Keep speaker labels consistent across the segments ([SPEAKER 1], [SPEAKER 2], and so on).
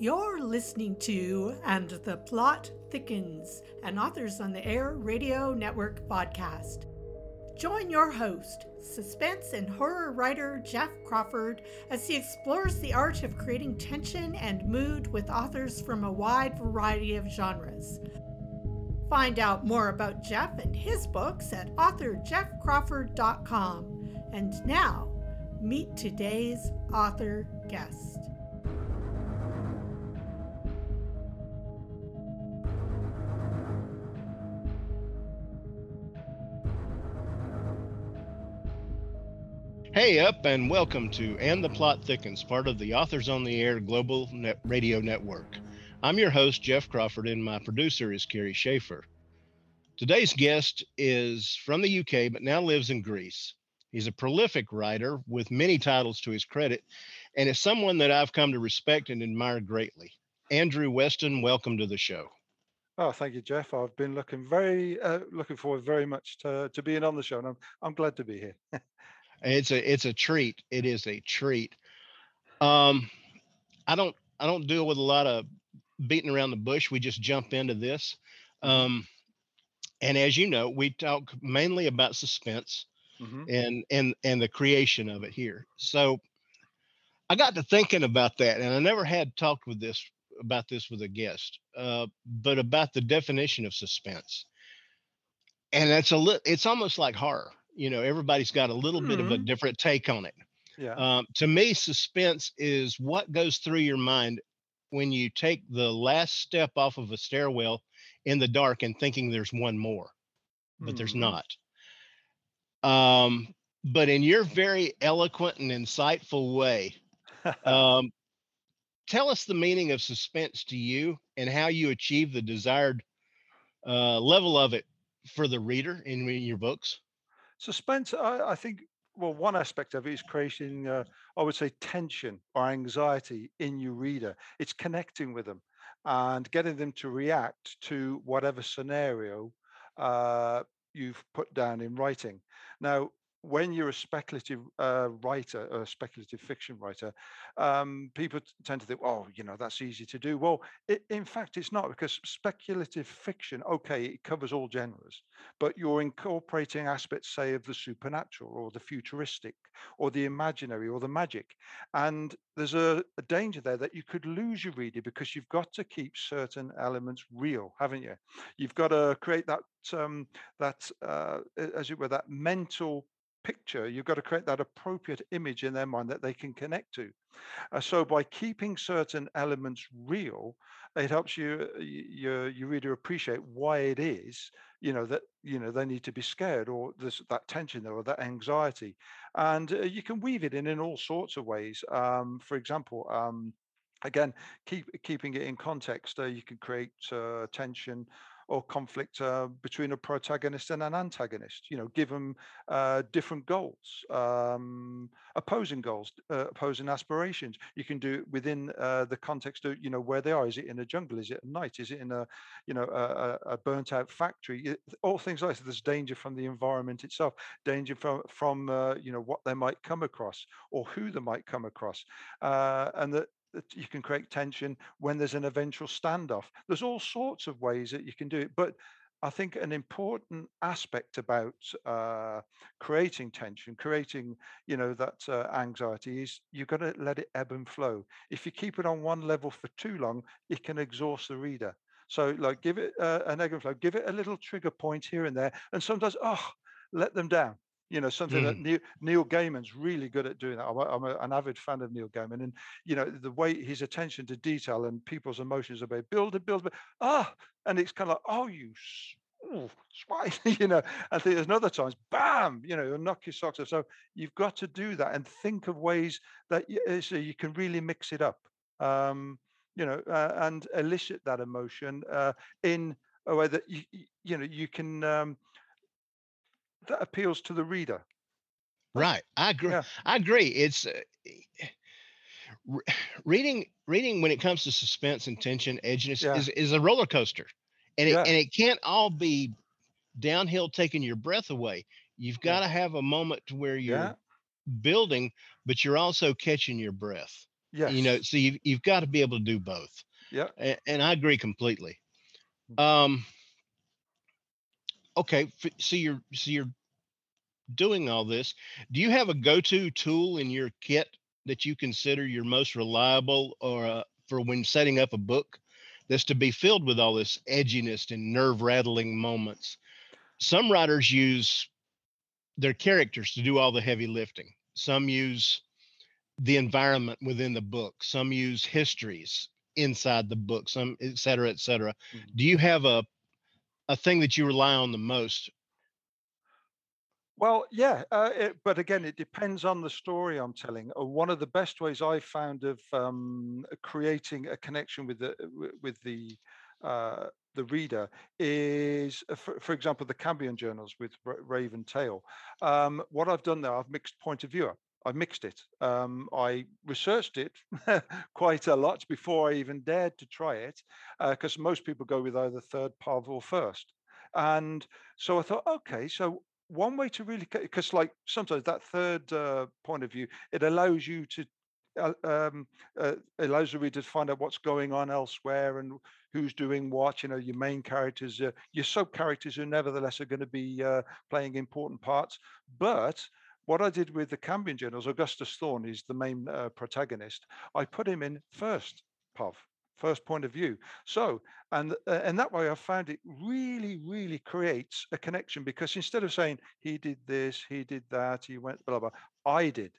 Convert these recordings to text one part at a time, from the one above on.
[SPEAKER 1] You're listening to And the Plot Thickens, an Authors on the Air Radio Network podcast. Join your host, suspense and horror writer Jeff Crawford, as he explores the art of creating tension and mood with authors from a wide variety of genres. Find out more about Jeff and his books at authorjeffcrawford.com. And now, meet today's author guest.
[SPEAKER 2] Hey up and welcome to And the Plot Thickens, part of the Authors on the Air Global Net Radio Network. I'm your host, Jeff Crawford, and my producer is Carrie Schaefer. Today's guest is from the UK, but now lives in Greece. He's a prolific writer with many titles to his credit, and is someone that I've come to respect and admire greatly. Andrew Weston, welcome to the show.
[SPEAKER 3] Oh, thank you, Jeff. I've been looking very, uh, looking forward very much to, to being on the show, and I'm, I'm glad to be here.
[SPEAKER 2] It's a it's a treat. It is a treat. Um, I don't I don't deal with a lot of beating around the bush. We just jump into this. Mm-hmm. Um, and as you know, we talk mainly about suspense mm-hmm. and and and the creation of it here. So I got to thinking about that, and I never had talked with this about this with a guest, uh, but about the definition of suspense. And that's a little. It's almost like horror you know everybody's got a little mm-hmm. bit of a mm-hmm. different take on it yeah um, to me suspense is what goes through your mind when you take the last step off of a stairwell in the dark and thinking there's one more but mm-hmm. there's not um, but in your very eloquent and insightful way um, tell us the meaning of suspense to you and how you achieve the desired uh, level of it for the reader in, in your books
[SPEAKER 3] Suspense, I, I think, well, one aspect of it is creating, uh, I would say, tension or anxiety in your reader. It's connecting with them and getting them to react to whatever scenario uh, you've put down in writing. Now, when you're a speculative uh, writer, a speculative fiction writer, um, people tend to think, oh, you know, that's easy to do. Well, it, in fact, it's not because speculative fiction, okay, it covers all genres, but you're incorporating aspects, say, of the supernatural or the futuristic or the imaginary or the magic. And there's a, a danger there that you could lose your reader because you've got to keep certain elements real, haven't you? You've got to create that um, that uh, as it were that mental picture, you've got to create that appropriate image in their mind that they can connect to. Uh, so by keeping certain elements real, it helps you uh, your your reader appreciate why it is you know that you know they need to be scared or there's that tension there or that anxiety, and uh, you can weave it in in all sorts of ways. Um, for example. Um, again, keep keeping it in context. Uh, you can create uh, tension or conflict uh, between a protagonist and an antagonist. You know, give them uh, different goals, um, opposing goals, uh, opposing aspirations. You can do it within uh, the context of you know where they are. Is it in a jungle? Is it at night? Is it in a you know a, a burnt out factory? All things like that. There's danger from the environment itself, danger from from uh, you know what they might come across or who they might come across, uh, and that that you can create tension when there's an eventual standoff. There's all sorts of ways that you can do it, but I think an important aspect about uh, creating tension, creating you know that uh, anxiety is you've got to let it ebb and flow. If you keep it on one level for too long, it can exhaust the reader. So like give it uh, an ebb and flow, give it a little trigger point here and there, and sometimes oh let them down you know something mm. that Neil, Neil, Gaiman's really good at doing that. I'm, a, I'm a, an avid fan of Neil Gaiman, and you know the way his attention to detail and people's emotions about build it, build it, ah, and it's kind of like, oh, you. Oh, swine, you know, I think there's other times, bam, you know, you knock your socks off. So you've got to do that and think of ways that you, eh, so you can really mix it up, um, you know, uh, and elicit that emotion uh, in a way that you, you know you can um, that appeals to the reader.
[SPEAKER 2] Right. I agree. Yeah. I agree. It's uh, reading reading when it comes to suspense and tension, edginess yeah. is, is a roller coaster. And it yeah. and it can't all be downhill taking your breath away. You've got to have a moment to where you're building, but you're also catching your breath. Yeah. You know, so you've you've got to be able to do both.
[SPEAKER 3] Yeah.
[SPEAKER 2] And, and I agree completely.
[SPEAKER 3] Mm.
[SPEAKER 2] Um, okay, f- so you're so you're doing all this. Do you have a go-to tool in your kit that you consider your most reliable or uh, for when setting up a book that's to be filled with all this edginess and nerve-rattling moments? Some writers use their characters to do all the heavy lifting. Some use the environment within the book. Some use histories inside the book. Some et cetera, et cetera.
[SPEAKER 3] Mhm.
[SPEAKER 2] Do you have a a thing that you rely on the most?
[SPEAKER 3] Well, yeah, uh, it, but again, it depends on the story I'm telling. Uh, one of the best ways I've found of um, creating a connection with the with the uh, the reader is, uh, for, for example, the Cambion journals with Ra- Raven Tail. Um, what I've done there, I've mixed point of view. I mixed it. Um, I researched it quite a lot before I even dared to try it, because most people go with either third pov or first. And so I thought, okay, so one way to really because like sometimes that third uh, point of view it allows you to uh, um, uh, allows the reader to find out what's going on elsewhere and who's doing what you know your main characters uh, your sub characters who nevertheless are going to be uh, playing important parts but what I did with the Cambion journals, Augustus Thorne is the main uh, protagonist. I put him in first, POV, first point of view. So and uh, and that way i found it really really creates a connection because instead of saying he did this he did that he went blah blah i did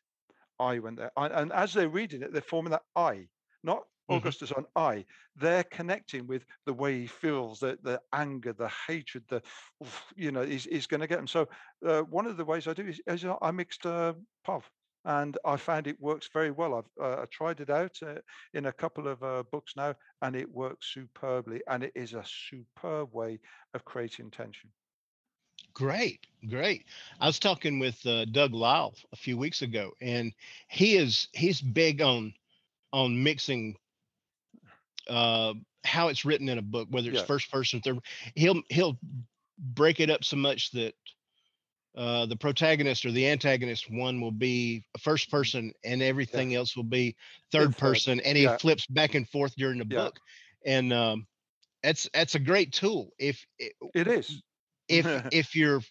[SPEAKER 3] i went there and, and as they're reading it they're forming that i not
[SPEAKER 2] Mhm.
[SPEAKER 3] Augustus Thorne i they're connecting with the way he feels the the anger the hatred the you know is, is going to get them so uh, one of the ways i do is, is i mixed uh, pov and i found it works very well i've uh, tried it out uh, in a couple of uh, books now and it works superbly and it is a superb way of creating tension
[SPEAKER 2] Great, great. I was talking with uh, Doug Lyle a few weeks ago, and he is he's big on on mixing uh, how it's written in a book, whether it's
[SPEAKER 3] Yeah.
[SPEAKER 2] first person, third. He'll he'll break it up so much that uh, the protagonist or the antagonist one will be first person, and everything else will be third person, and he
[SPEAKER 3] yeah.
[SPEAKER 2] flips back and forth during the
[SPEAKER 3] Yeah.
[SPEAKER 2] book, and um, that's that's a great tool if
[SPEAKER 3] it is
[SPEAKER 2] if if you're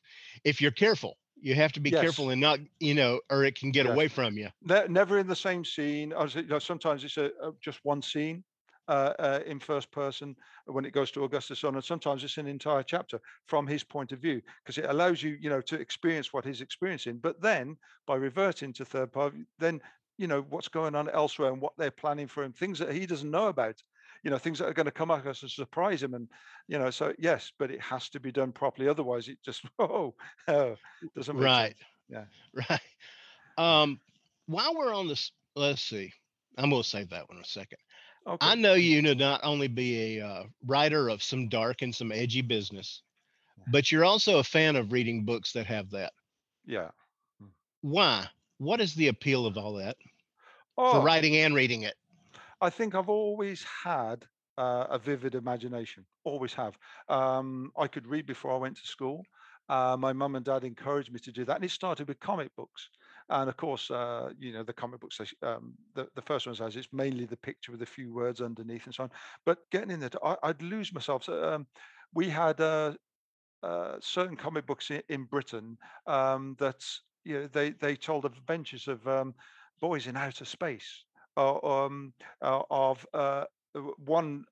[SPEAKER 2] if you're careful you have to be
[SPEAKER 3] Yes.
[SPEAKER 2] careful and not you know or it can get
[SPEAKER 3] Yes.
[SPEAKER 2] away from you
[SPEAKER 3] never in the same scene. I was, you know, sometimes it's a, a- just one scene uh, uh, in first person when it goes to Augustus Thorne, and sometimes it's an entire chapter from his point of view because it allows you, you know, to experience what he's experiencing. But then by reverting to third party, then you know what's going on elsewhere and what they're planning for him, things that he doesn't know about. You know, things that are going to come across and surprise him, and you know, so yes, but it has to be done properly. Otherwise, it just oh, oh doesn't make
[SPEAKER 2] right
[SPEAKER 3] sense. Yeah.
[SPEAKER 2] right um while we're on this let's see i'm going to save that one a second
[SPEAKER 3] Okay.
[SPEAKER 2] i know you to not only be a uh, writer of some dark and some edgy business but you're also a fan of reading books that have that
[SPEAKER 3] yeah.
[SPEAKER 2] why what is the appeal of all that
[SPEAKER 3] Oh,
[SPEAKER 2] for writing and reading it
[SPEAKER 3] I think I've always had uh, a vivid imagination. Always have. Um, I could read before I went to school. Uh, my mum and dad encouraged me to do that, and it started with comic books. And of course, uh, you know the comic books. Um, the the first one says it's mainly the picture with a few words underneath and so on. But getting in there, I, I'd lose myself. So, um, we had uh, uh, certain comic books in, in Britain um, that you know they they told of adventures of um, boys in outer space, or um, uh, of uh, one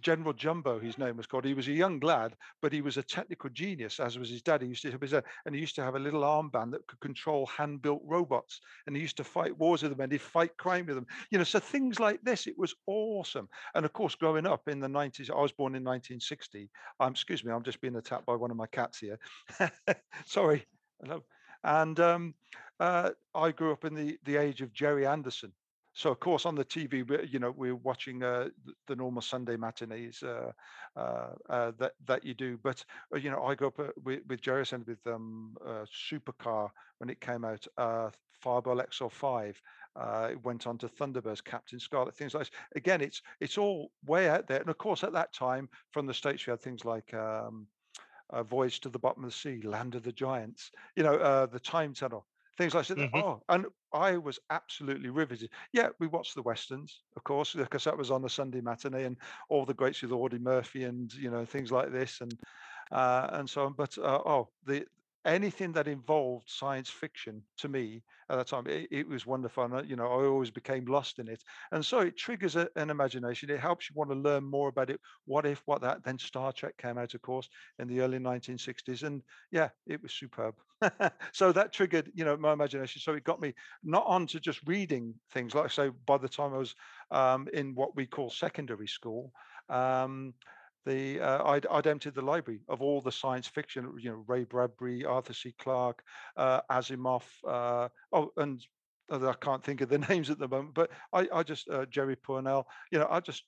[SPEAKER 3] General Jumbo, his name was called. He was a young lad, but he was a technical genius, as was his dad. He used to have uh, and he used to have a little armband that could control hand-built robots, and he used to fight wars with them, and he'd fight crime with them. You know, so things like this, it was awesome. And of course, growing up in the 90s, I was born in 1960. Um, excuse me, I'm just being attacked by one of my cats here. Sorry. And um, uh, I grew up in the the age of Gerry Anderson. So of course on the TV, you know, we're watching uh, the normal Sunday matinees uh, uh, uh, that that you do. But uh, you know, I grew up uh, with, with Gerry Anderson with um, Supercar when it came out, Fireball XL5. Uh, it went on to Thunderbirds, Captain Scarlet, things like this. Again, it's it's all way out there. And of course, at that time, from the states, we had things like um, Voyage to the Bottom of the Sea, Land of the Giants. You know, uh, the Time Tunnel. Things like that.
[SPEAKER 2] Mhm.
[SPEAKER 3] Oh, and I was absolutely riveted. Yeah, we watched the westerns, of course, because that was on the Sunday matinee, and all the greats with Audie Murphy and you know things like this, and uh, and so on. But uh, oh, the anything that involved science fiction to me at that time, it, it was wonderful. And, you know, I always became lost in it, and so it triggers a, an imagination. It helps you want to learn more about it. What if? What that? Then Star Trek came out, of course, in the early 1960s, and yeah, it was superb. so that triggered, you know, my imagination. So it got me not onto just reading things. Like say, by the time I was um, in what we call secondary school. Um, the uh, I'd, I'd emptied the library of all the science fiction, you know, Ray Bradbury, Arthur C. Clarke, uh, Asimov. Uh, oh, and I can't think of the names at the moment, but I, I just uh, Jerry Pournelle. You know, I just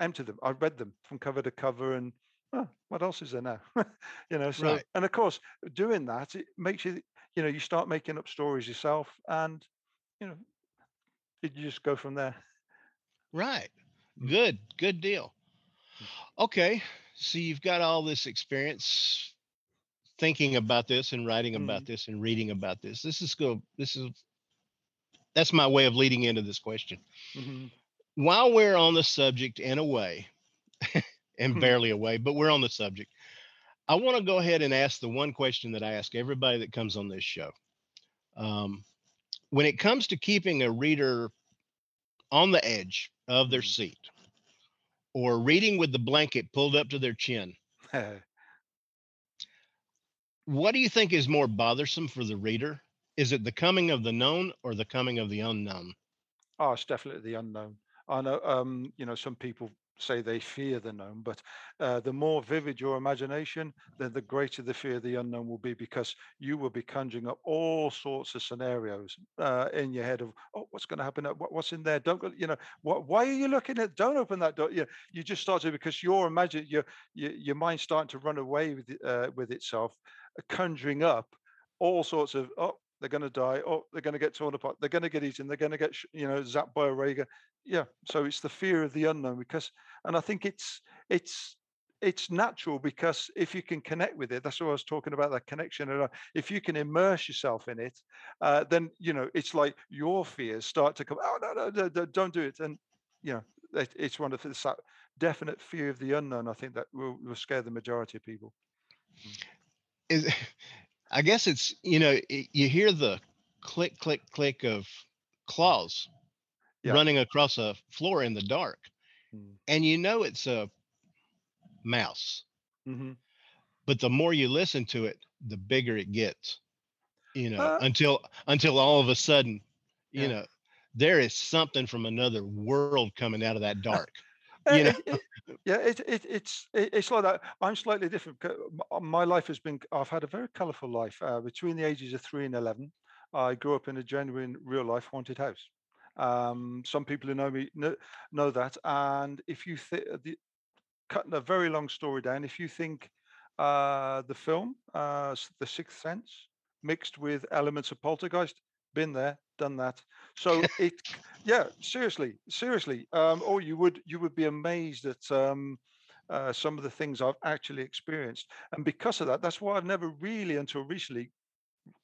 [SPEAKER 3] emptied them. I read them from cover to cover, and oh, what else is there now? you know, so
[SPEAKER 2] Right.
[SPEAKER 3] and of course, doing that it makes you, you know, you start making up stories yourself, and you know, you just go from there.
[SPEAKER 2] Right.
[SPEAKER 3] Mm.
[SPEAKER 2] Good. Good deal. Okay. So you've got all this experience thinking about this and writing about
[SPEAKER 3] Mm.
[SPEAKER 2] this and reading about this. This is go. This is that's my way of leading into this question.
[SPEAKER 3] Mhm.
[SPEAKER 2] While we're on the subject in a way, and
[SPEAKER 3] Hmm.
[SPEAKER 2] barely away, but we're on the subject. I want to go ahead and ask the one question that I ask everybody that comes on this show. Um, when it comes to keeping a reader on the edge of their
[SPEAKER 3] Mhm.
[SPEAKER 2] seat or reading with the blanket pulled up to their chin, what do you think is more bothersome for the reader? Is it the coming of the known or the coming of the unknown?
[SPEAKER 3] Oh, it's definitely the unknown. I know, um, you know, some people say they fear the known, but uh, the more vivid your imagination, then the greater the fear of the unknown will be because you will be conjuring up all sorts of scenarios uh, in your head of, oh, what's going to happen? What's in there? Don't go, you know, what, why are you looking at? Don't open that door. You, you just start to because your imagine your your, your mind's starting to run away with uh, with itself, conjuring up all sorts of oh they're going to die oh they're going to get torn apart they're going to get eaten they're going to get you know zapped by a ray gun yeah so it's the fear of the unknown because and i think it's it's it's natural because if you can connect with it that's what i was talking about that connection and uh, if you can immerse yourself in it uh, then you know it's like your fears start to come oh no no, no, no don't do it and you know it, it's one of the definite fear of the unknown i think that will, will scare the majority of people.
[SPEAKER 2] Is I guess it's you know it, you hear the click click click of claws
[SPEAKER 3] Yeah.
[SPEAKER 2] running across a floor in the dark,
[SPEAKER 3] Mm.
[SPEAKER 2] and you know it's a mouse.
[SPEAKER 3] hmm
[SPEAKER 2] But the more you listen to it, the bigger it gets. You know,
[SPEAKER 3] Uh,
[SPEAKER 2] until until all of a sudden, you know, there is something from another world coming out of that dark.
[SPEAKER 3] Uh,
[SPEAKER 2] You know,
[SPEAKER 3] it, it, yeah, it, it, it's it, it's like that. I'm slightly different. uh, My life has been. I've had a very colourful life. Uh, between the ages of three and eleven, I grew up in a genuine, real life haunted house. Um, some people who know me know, know that. And if you think, cutting a very long story down, if you think uh, the film, uh, The Sixth Sense, mixed with elements of Poltergeist, been there, done that. So it, yeah, seriously, seriously. Um, or you would you would be amazed at um, uh, some of the things I've actually experienced, and because of that, that's why I've never really, until recently,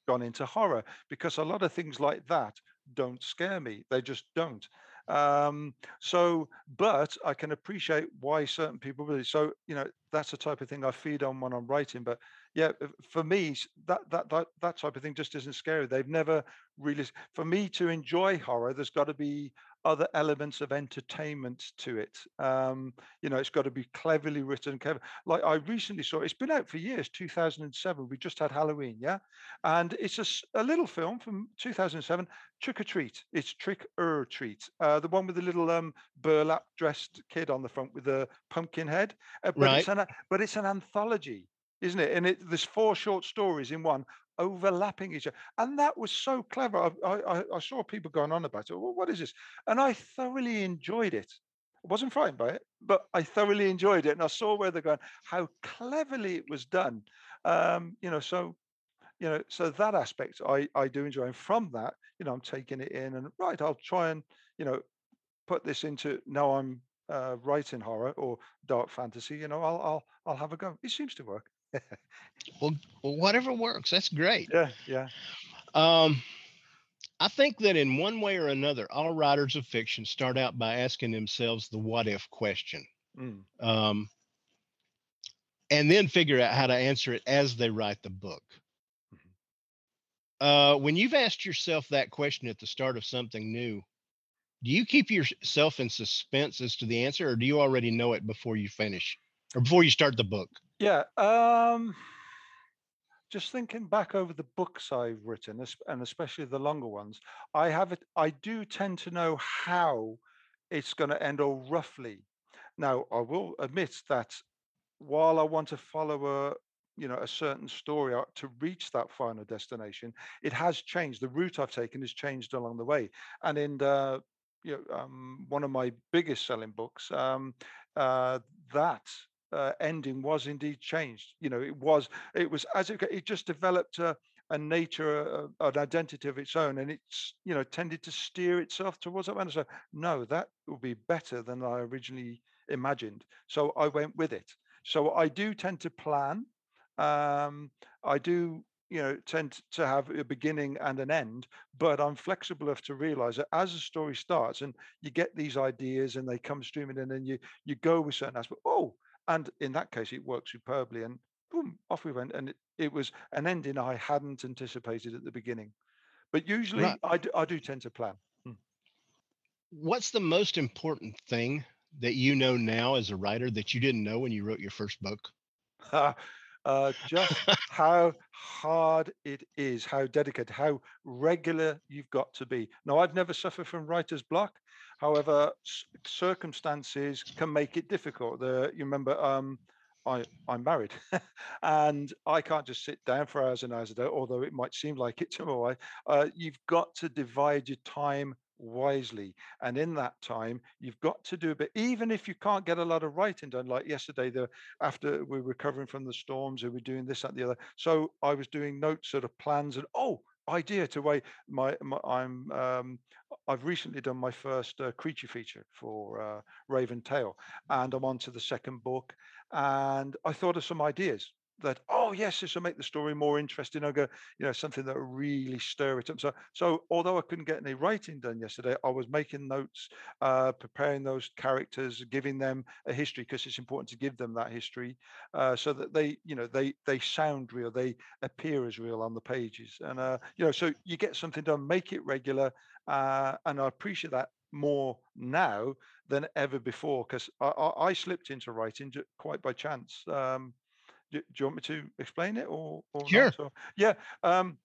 [SPEAKER 3] gone into horror because a lot of things like that don't scare me. They just don't. Um, so, but I can appreciate why certain people really. So, you know, that's the type of thing I feed on when I'm writing. But yeah, for me, that that that that type of thing just isn't scary. They've never really. For me to enjoy horror, there's got to be other elements of entertainment to it. Um, you know, it's got to be cleverly written. Clever. Like I recently saw, it's been out for years. 2007. We just had Halloween, yeah and it's a little film from 2007 trick or treat it's trick or treat uh, the one with the little um burlap dressed kid on the front with the pumpkin head uh, but
[SPEAKER 2] right?
[SPEAKER 3] it's an but it's an anthology isn't it and it there's four short stories in one overlapping each other and that was so clever i i, I saw people going on about it well, what is this? And i thoroughly enjoyed it. I wasn't frightened by it, but I thoroughly enjoyed it, and I saw where they're going, how cleverly it was done. Um, you know, so you know so that aspect i i do enjoy and from that you know i'm taking it in and right i'll try and you know put this into now i'm uh, writing horror or dark fantasy you know i'll i'll i'll have a go. It seems to work
[SPEAKER 2] Well, whatever works. That's great.
[SPEAKER 3] yeah yeah
[SPEAKER 2] Um, I think that in one way or another, all writers of fiction start out by asking themselves the what if question.
[SPEAKER 3] Mm.
[SPEAKER 2] Um, and then figure out how to answer it as they write the book.
[SPEAKER 3] Mhm.
[SPEAKER 2] Uh, when you've asked yourself that question at the start of something new, do you keep yourself in suspense as to the answer, or do you already know it before you finish or before you start the book?
[SPEAKER 3] Yeah. Um, just thinking back over the books I've written, and especially the longer ones, I have it. I do tend to know how it's going to end, or roughly. Now, I will admit that while I want to follow a you know a certain story to reach that final destination, it has changed. The route I've taken has changed along the way, and in the you know, um, one of my biggest selling books, um, uh, that uh, ending was indeed changed. You know, it was it was as it, it just developed a, a nature, a, an identity of its own, and it's you know tended to steer itself towards that. And so, no, that would be better than I originally imagined. So I went with it. So I do tend to plan. Um, I do, you know, tend to have a beginning and an end, but I'm flexible enough to realize that as the story starts and you get these ideas and they come streaming in and you you go with certain aspects. Oh, and in that case, it worked superbly. And boom, off we went. And it, it was an ending I hadn't anticipated at the beginning. But usually
[SPEAKER 2] Right.
[SPEAKER 3] I do, I do tend to plan. Hmm.
[SPEAKER 2] What's the most important thing that you know now as a writer that you didn't know when you wrote your first book?
[SPEAKER 3] uh, just how hard it is, how dedicated, how regular you've got to be. Now, I've never suffered from writer's block. However, circumstances can make it difficult. The, you remember, um, I, I'm married and I can't just sit down for hours and hours a day, although it might seem like it to my wife. Uh, you've got to divide your time wisely. And in that time, you've got to do a bit, even if you can't get a lot of writing done, like yesterday, the after we were recovering from the storms we're doing this, that, the other. So I was doing notes, sort of plans, and oh, idea to way my, my I'm um, I've recently done my first uh, creature feature for uh, Raven Tale, and I'm on to the second book, and I thought of some ideas that oh yes this will make the story more interesting. I'll go you know something that really stir it up. So so although i couldn't get any writing done yesterday i was making notes uh preparing those characters giving them a history because it's important to give them that history uh, so that they you know they they sound real they appear as real on the pages. And uh you know so you get something done make it regular uh and i appreciate that more now than ever before because I, I, I slipped into writing quite by chance um do, you want me to explain it or or
[SPEAKER 2] Sure.
[SPEAKER 3] so yeah um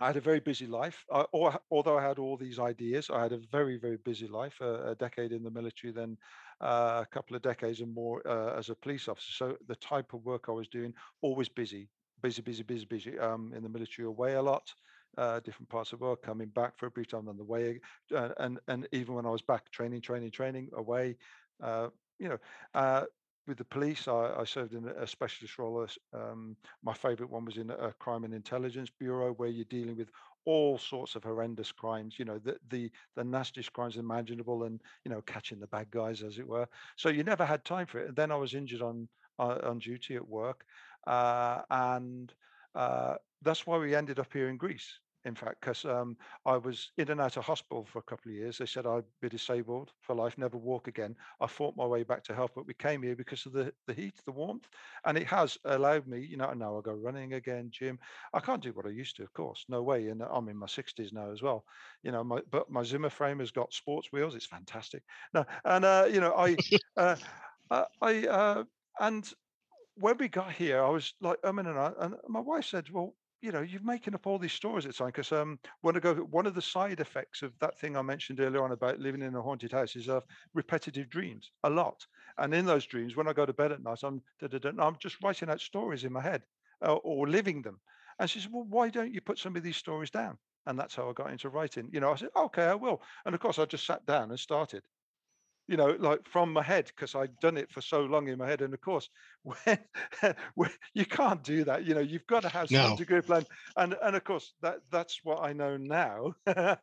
[SPEAKER 3] I had a very busy life. Uh, or, although I had all these ideas, I had a very, very busy life. Uh, a decade in the military, then uh, a couple of decades and more uh, as a police officer. So the type of work I was doing, always busy, busy, busy, busy, busy. Um, in the military, away a lot, uh, different parts of the world. Coming back for a brief time on the way, uh, and and even when I was back, training, training, training, away. Uh, you know, uh, with the police, I, I served in a specialist role um, my favorite one was in a crime and intelligence bureau where you're dealing with all sorts of horrendous crimes you know the the the nastiest crimes imaginable and you know catching the bad guys as it were. So you never had time for it. And then i was injured on uh, on duty at work uh, and uh, that's why we ended up here in greece in fact because um, i was in and out of hospital for a couple of years they said i'd be disabled for life never walk again i fought my way back to health but we came here because of the the heat the warmth and it has allowed me, you know, and now I go running again, gym. I can't do what I used to, of course, no way. And I'm in my 60s now as well, you know. My but my Zimmer frame has got sports wheels. It's fantastic. No, and uh, you know, I, uh, uh, I, uh, and when we got here, I was like, um, and I, and my wife said, well. You know, you're making up all these stories the time because um, I go, one of the side effects of that thing I mentioned earlier on about living in a haunted house is uh, repetitive dreams a lot. And in those dreams, when I go to bed at night, I'm da-da-da, I'm just writing out stories in my head uh, or living them. And she said, "Well, why don't you put some of these stories down?" And that's how I got into writing. You know, I said, "Okay, I will." And of course, I just sat down and started. You know, like from my head because I'd done it for so long in my head. And of course, when, when you can't do that, you know, you've got to have some
[SPEAKER 2] No.
[SPEAKER 3] degree of plan. And and of course, that that's what I know now. uh,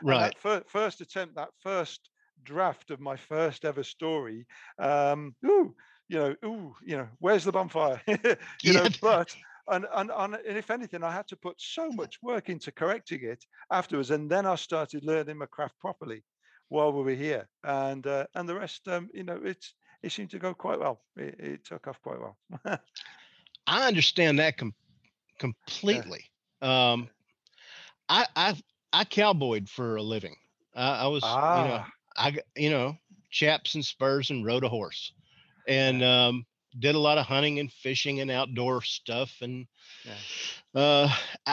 [SPEAKER 2] Right.
[SPEAKER 3] that fir- first attempt, that first draft of my first ever story um ooh you know ooh you know where's the bonfire you know but and, and and if anything, I had to put so much work into correcting it afterwards, and then I started learning my craft properly while we were here, and uh, and the rest, um, you know, it's it seemed to go quite well. It, it took off quite well.
[SPEAKER 2] I understand that com- completely. Yeah. Um, I I I cowboyed for a living. I, I was ah. you know I you know chaps and spurs and rode a horse, and um, did a lot of hunting and fishing and outdoor stuff and yeah. uh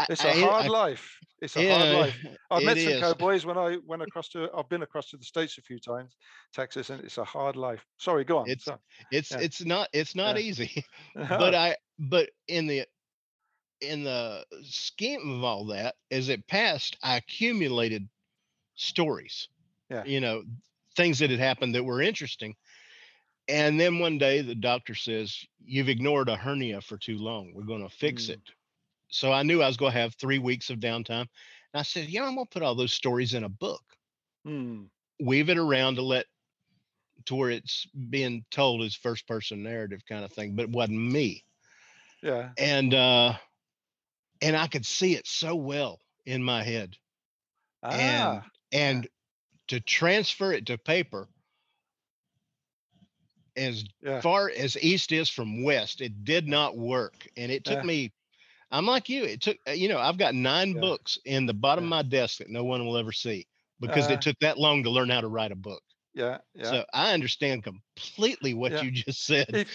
[SPEAKER 3] it's a hard I, life it's a yeah, hard life i've met some is. cowboys when i went across to i've been across to the states a few times texas and it's a hard life sorry go on
[SPEAKER 2] it's it's yeah. it's not it's not easy but i but in the in the scheme of all that as it passed i accumulated stories yeah you know things that had happened that were interesting and then one day the doctor says, You've ignored a hernia for too long. We're going to fix mm. it. So I knew I was going to have three weeks of downtime. And I said, Yeah, I'm going to put all those stories in a book, mm. weave it around to let to where it's being told as first person narrative kind of thing, but it wasn't me.
[SPEAKER 3] Yeah.
[SPEAKER 2] And, uh, and I could see it so well in my head. Ah, and, and to transfer it to paper as yeah. far as east is from west it did not work and it took yeah. me i'm like you it took uh, you know i've got nine yeah. books in the bottom of my desk that no one will ever see because uh, it took that long to learn how to write a book
[SPEAKER 3] yeah, yeah.
[SPEAKER 2] So I understand completely what yeah. you just said.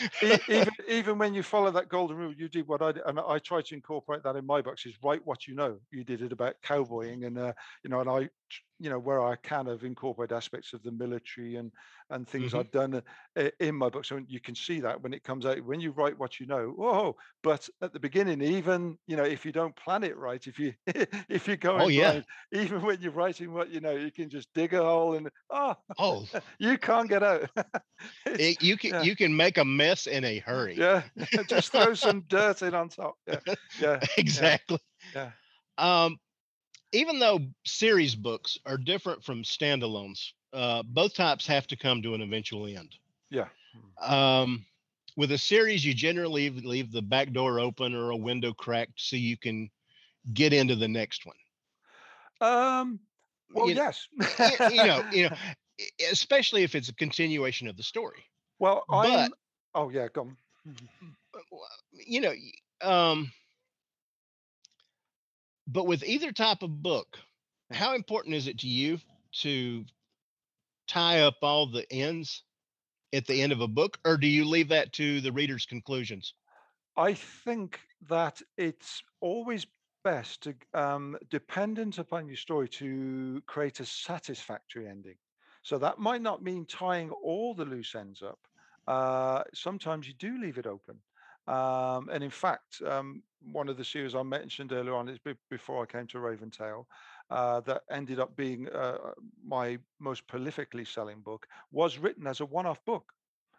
[SPEAKER 3] Even even when you follow that golden rule, you did what I did, and I try to incorporate that in my books. Is write what you know. You did it about cowboying, and uh, you know, and I you know where I kind of incorporate aspects of the military and and things mm-hmm. I've done uh, in my books. So you can see that when it comes out, when you write what you know. Whoa! But at the beginning, even you know, if you don't plan it right, if you if you go,
[SPEAKER 2] oh yeah,
[SPEAKER 3] blind, even when you're writing what you know, you can just dig a hole and oh,
[SPEAKER 2] oh,
[SPEAKER 3] you can't get out.
[SPEAKER 2] it, you can yeah. you can make a mess in a hurry.
[SPEAKER 3] Yeah, just throw some dirt in on top. Yeah, yeah,
[SPEAKER 2] exactly. Yeah. Um, even though series books are different from standalones, uh, both types have to come to an eventual end.
[SPEAKER 3] Yeah.
[SPEAKER 2] Um, with a series, you generally leave, leave the back door open or a window cracked so you can get into the next one.
[SPEAKER 3] Um. Well, you yes.
[SPEAKER 2] Know, you know, you know, especially if it's a continuation of the story.
[SPEAKER 3] Well, I. Oh yeah, come.
[SPEAKER 2] You know, um, but with either type of book, how important is it to you to tie up all the ends at the end of a book, or do you leave that to the reader's conclusions?
[SPEAKER 3] I think that it's always best to, um, dependent upon your story, to create a satisfactory ending. So that might not mean tying all the loose ends up. Uh, sometimes you do leave it open. Um, and in fact, um, one of the series I mentioned earlier on is before I came to Raventail, uh, that ended up being uh, my most prolifically selling book, was written as a one-off book.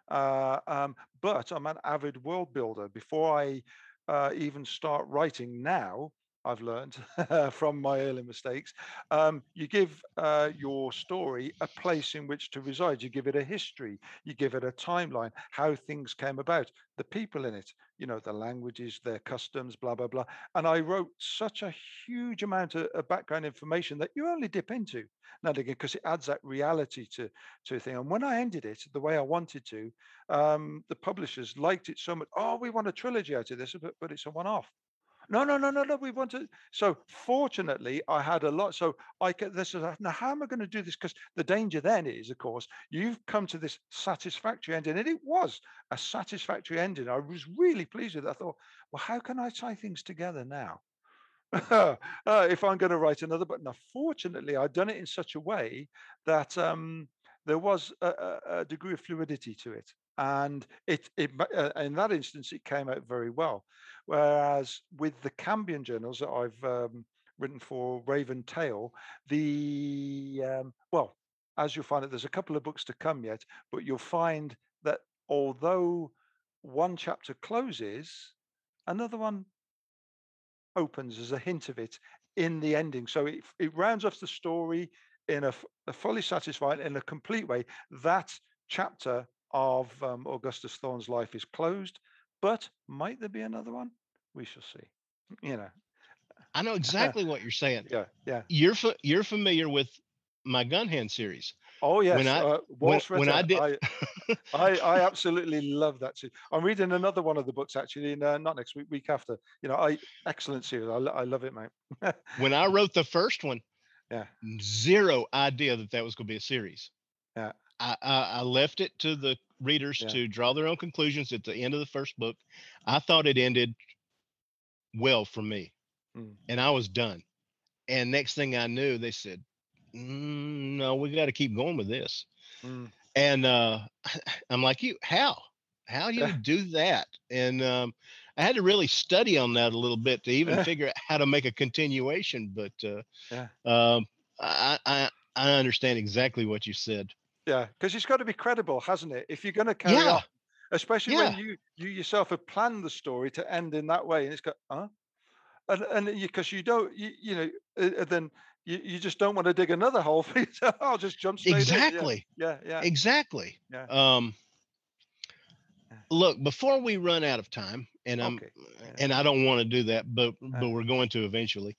[SPEAKER 3] Uh, um, but I'm an avid world builder. Before I uh, even start writing now, I've learned from my early mistakes. Um, you give uh, your story a place in which to reside. You give it a history. You give it a timeline, how things came about, the people in it, you know, the languages, their customs, blah, blah, blah. And I wrote such a huge amount of, of background information that you only dip into now again, because it adds that reality to, to a thing. And when I ended it the way I wanted to, um, the publishers liked it so much. Oh, we want a trilogy out of this, but, but it's a one off. No, no, no, no, no. We want to. So fortunately, I had a lot. So I get this. is Now, how am I going to do this? Because the danger then is, of course, you've come to this satisfactory ending, and it was a satisfactory ending. I was really pleased with it. I thought, well, how can I tie things together now? uh, if I'm going to write another book. Now, fortunately, I'd done it in such a way that um, there was a, a, degree of fluidity to it and it, it uh, in that instance it came out very well. Whereas with the cambion journals that i've um, written for Raven Tail, the um, well as you'll find that there's a couple of books to come yet but you'll find that although one chapter closes another one opens as a hint of it in the ending. So it, it rounds off the story in a, a fully satisfied in a complete way. That chapter of um, Augustus Thorne's life is closed, but might there be another one? we shall see. You know.
[SPEAKER 2] I know exactly what you're saying.
[SPEAKER 3] Yeah, yeah.
[SPEAKER 2] You're fa- you're familiar with my gun hand series.
[SPEAKER 3] Oh yes,
[SPEAKER 2] When I-
[SPEAKER 3] uh,
[SPEAKER 2] when- when I did-
[SPEAKER 3] I, I, I absolutely love that too. I'm reading another one of the books actually, in, uh, not next week, week after. You know, I excellent series. I, I love it, mate.
[SPEAKER 2] when I wrote the first one,
[SPEAKER 3] Yeah.
[SPEAKER 2] zero idea that that was going to be a series.
[SPEAKER 3] Yeah.
[SPEAKER 2] I, I, I left it to the readers
[SPEAKER 3] Yeah.
[SPEAKER 2] to draw their own conclusions at the end of the first book. I thought it ended well for me,
[SPEAKER 3] Mm.
[SPEAKER 2] and I was done. And next thing I knew, they said, "Mm, "No, we got to keep going with this."
[SPEAKER 3] Mm.
[SPEAKER 2] And uh, I'm like, "You how? How do you do that?" And um, I had to really study on that a little bit to even figure out how to make a continuation. But uh,
[SPEAKER 3] Yeah.
[SPEAKER 2] um, I, I I understand exactly what you said.
[SPEAKER 3] Yeah, because it's got to be credible, hasn't it? If you're going to carry
[SPEAKER 2] Yeah.
[SPEAKER 3] on, especially when you you yourself have planned the story to end in that way, and it's got huh, and and because you, don't, you, you know, uh, uh, then you, you just don't want to dig another hole for yourself. I'll just jump straight in. Yeah,
[SPEAKER 2] Exactly.
[SPEAKER 3] Yeah, yeah,
[SPEAKER 2] Exactly.
[SPEAKER 3] Yeah.
[SPEAKER 2] Um, look, before we run out of time, and I'm
[SPEAKER 3] Okay. Yeah.
[SPEAKER 2] and I don't want to do that, but but we're going to eventually.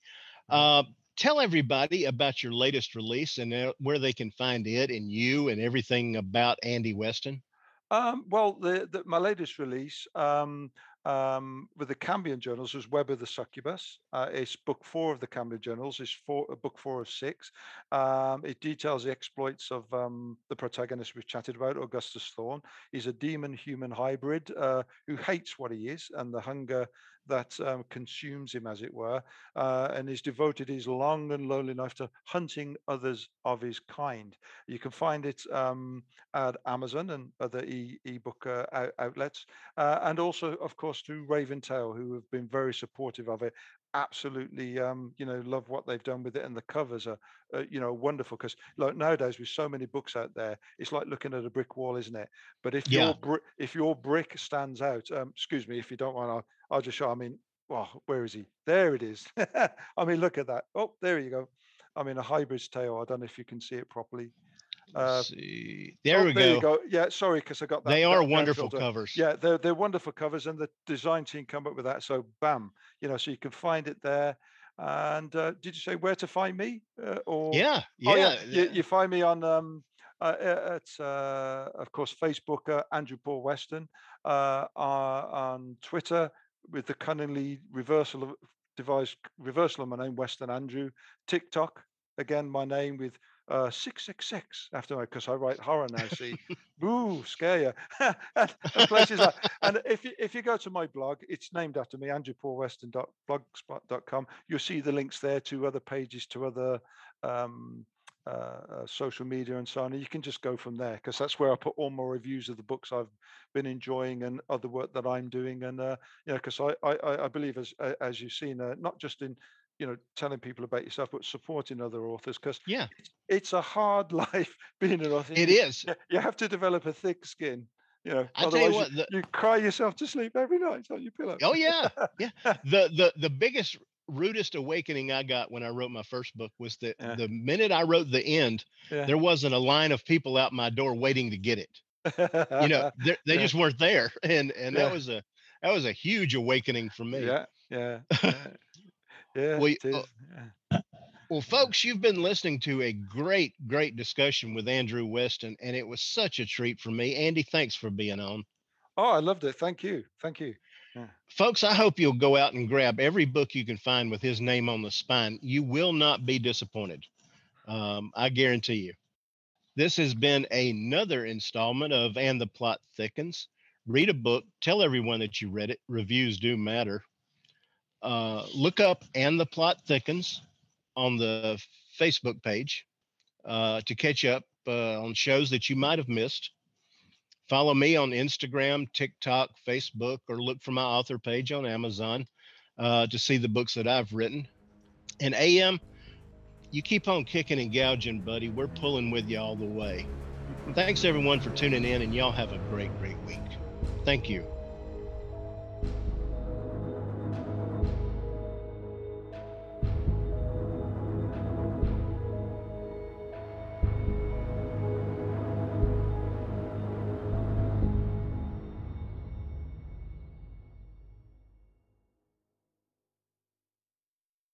[SPEAKER 2] Uh, tell everybody about your latest release and uh, where they can find it and you and everything about Andy Weston.
[SPEAKER 3] Um, well, the, the my latest release um, um, with the Cambion Journals was Web of the Succubus. Uh, it's book four of the Cambion Journals. It's four, uh, book four of six. Um, it details the exploits of um, the protagonist we've chatted about, Augustus Thorne. He's a demon-human hybrid uh, who hates what he is and the hunger that um, consumes him, as it were, uh, and he's devoted his long and lonely life to hunting others of his kind. You can find it um, at Amazon and other e- ebook uh, out- outlets, uh, and also, of course, through Raven Tail, who have been very supportive of it. Absolutely, um, you know, love what they've done with it, and the covers are, uh, you know, wonderful. Because like nowadays, with so many books out there, it's like looking at a brick wall, isn't it? But if
[SPEAKER 2] Yeah.
[SPEAKER 3] your bri- if your brick stands out, um, excuse me, if you don't want I'll, I'll just show. I mean, well, where is he? There it is. I mean, look at that. Oh, there you go. I mean, a hybrid's tail. I don't know if you can see it properly. Uh,
[SPEAKER 2] see. There
[SPEAKER 3] Oh,
[SPEAKER 2] we
[SPEAKER 3] there
[SPEAKER 2] go.
[SPEAKER 3] go. Yeah, sorry, because I got that.
[SPEAKER 2] They are
[SPEAKER 3] down
[SPEAKER 2] wonderful
[SPEAKER 3] filter.
[SPEAKER 2] covers.
[SPEAKER 3] Yeah, they're they're wonderful covers, and the design team come up with that. So bam, you know, so you can find it there. And uh, did you say where to find me? Uh, or
[SPEAKER 2] Yeah.
[SPEAKER 3] Oh,
[SPEAKER 2] Yeah.
[SPEAKER 3] You, you find me on um uh, uh, at uh, of course Facebook uh, Andrew Paul Weston uh, uh, on Twitter with the cunningly reversal of device reversal of my name Weston Andrew TikTok again my name with uh 666 after my, because I write horror now see boo scare you and, and places like and if you if you go to my blog it's named after me andrewpaulweston.blogspot.com you'll see the links there to other pages to other um uh, uh, social media and so on. And you can just go from there because that's where I put all my reviews of the books I've been enjoying and other work that I'm doing. And uh, you know, because I, I I believe as as you've seen, uh, not just in you know telling people about yourself, but supporting other authors because
[SPEAKER 2] Yeah.
[SPEAKER 3] it's, a hard life being an author.
[SPEAKER 2] It
[SPEAKER 3] You-
[SPEAKER 2] is.
[SPEAKER 3] You, have to develop a thick skin. You know,
[SPEAKER 2] I tell you
[SPEAKER 3] otherwise
[SPEAKER 2] what, the,
[SPEAKER 3] you, cry yourself to sleep every night on your pillow.
[SPEAKER 2] oh yeah, yeah. The the the biggest rudest awakening I got when I wrote my first book was that
[SPEAKER 3] Yeah.
[SPEAKER 2] the minute I wrote the end,
[SPEAKER 3] Yeah.
[SPEAKER 2] there wasn't a line of people out my door waiting to get it. You know, they
[SPEAKER 3] Yeah.
[SPEAKER 2] just weren't there, and and that was a that was a huge awakening for me.
[SPEAKER 3] yeah, yeah, yeah. Yeah
[SPEAKER 2] y-
[SPEAKER 3] yeah.
[SPEAKER 2] Well, folks, you've been listening to a great, great discussion with Andrew Weston, and it was such a treat for me. Andy, thanks for being on.
[SPEAKER 3] Oh, I loved it. Thank you. Thank you.
[SPEAKER 2] Folks, I hope you'll go out and grab every book you can find with his name on the spine. You will not be disappointed. Um, I guarantee you. This has been another installment of And the Plot Thickens. Read a book, tell everyone that you read it. Reviews do matter. Uh, look up And the Plot Thickens on the Facebook page uh, to catch up uh, on shows that you might have missed. Follow me on Instagram, TikTok, Facebook, or look for my author page on Amazon uh, to see the books that I've written. And AM, you keep on kicking and gouging, buddy. We're pulling with you all the way. Thanks everyone for tuning in, and y'all have a great, great week. Thank you.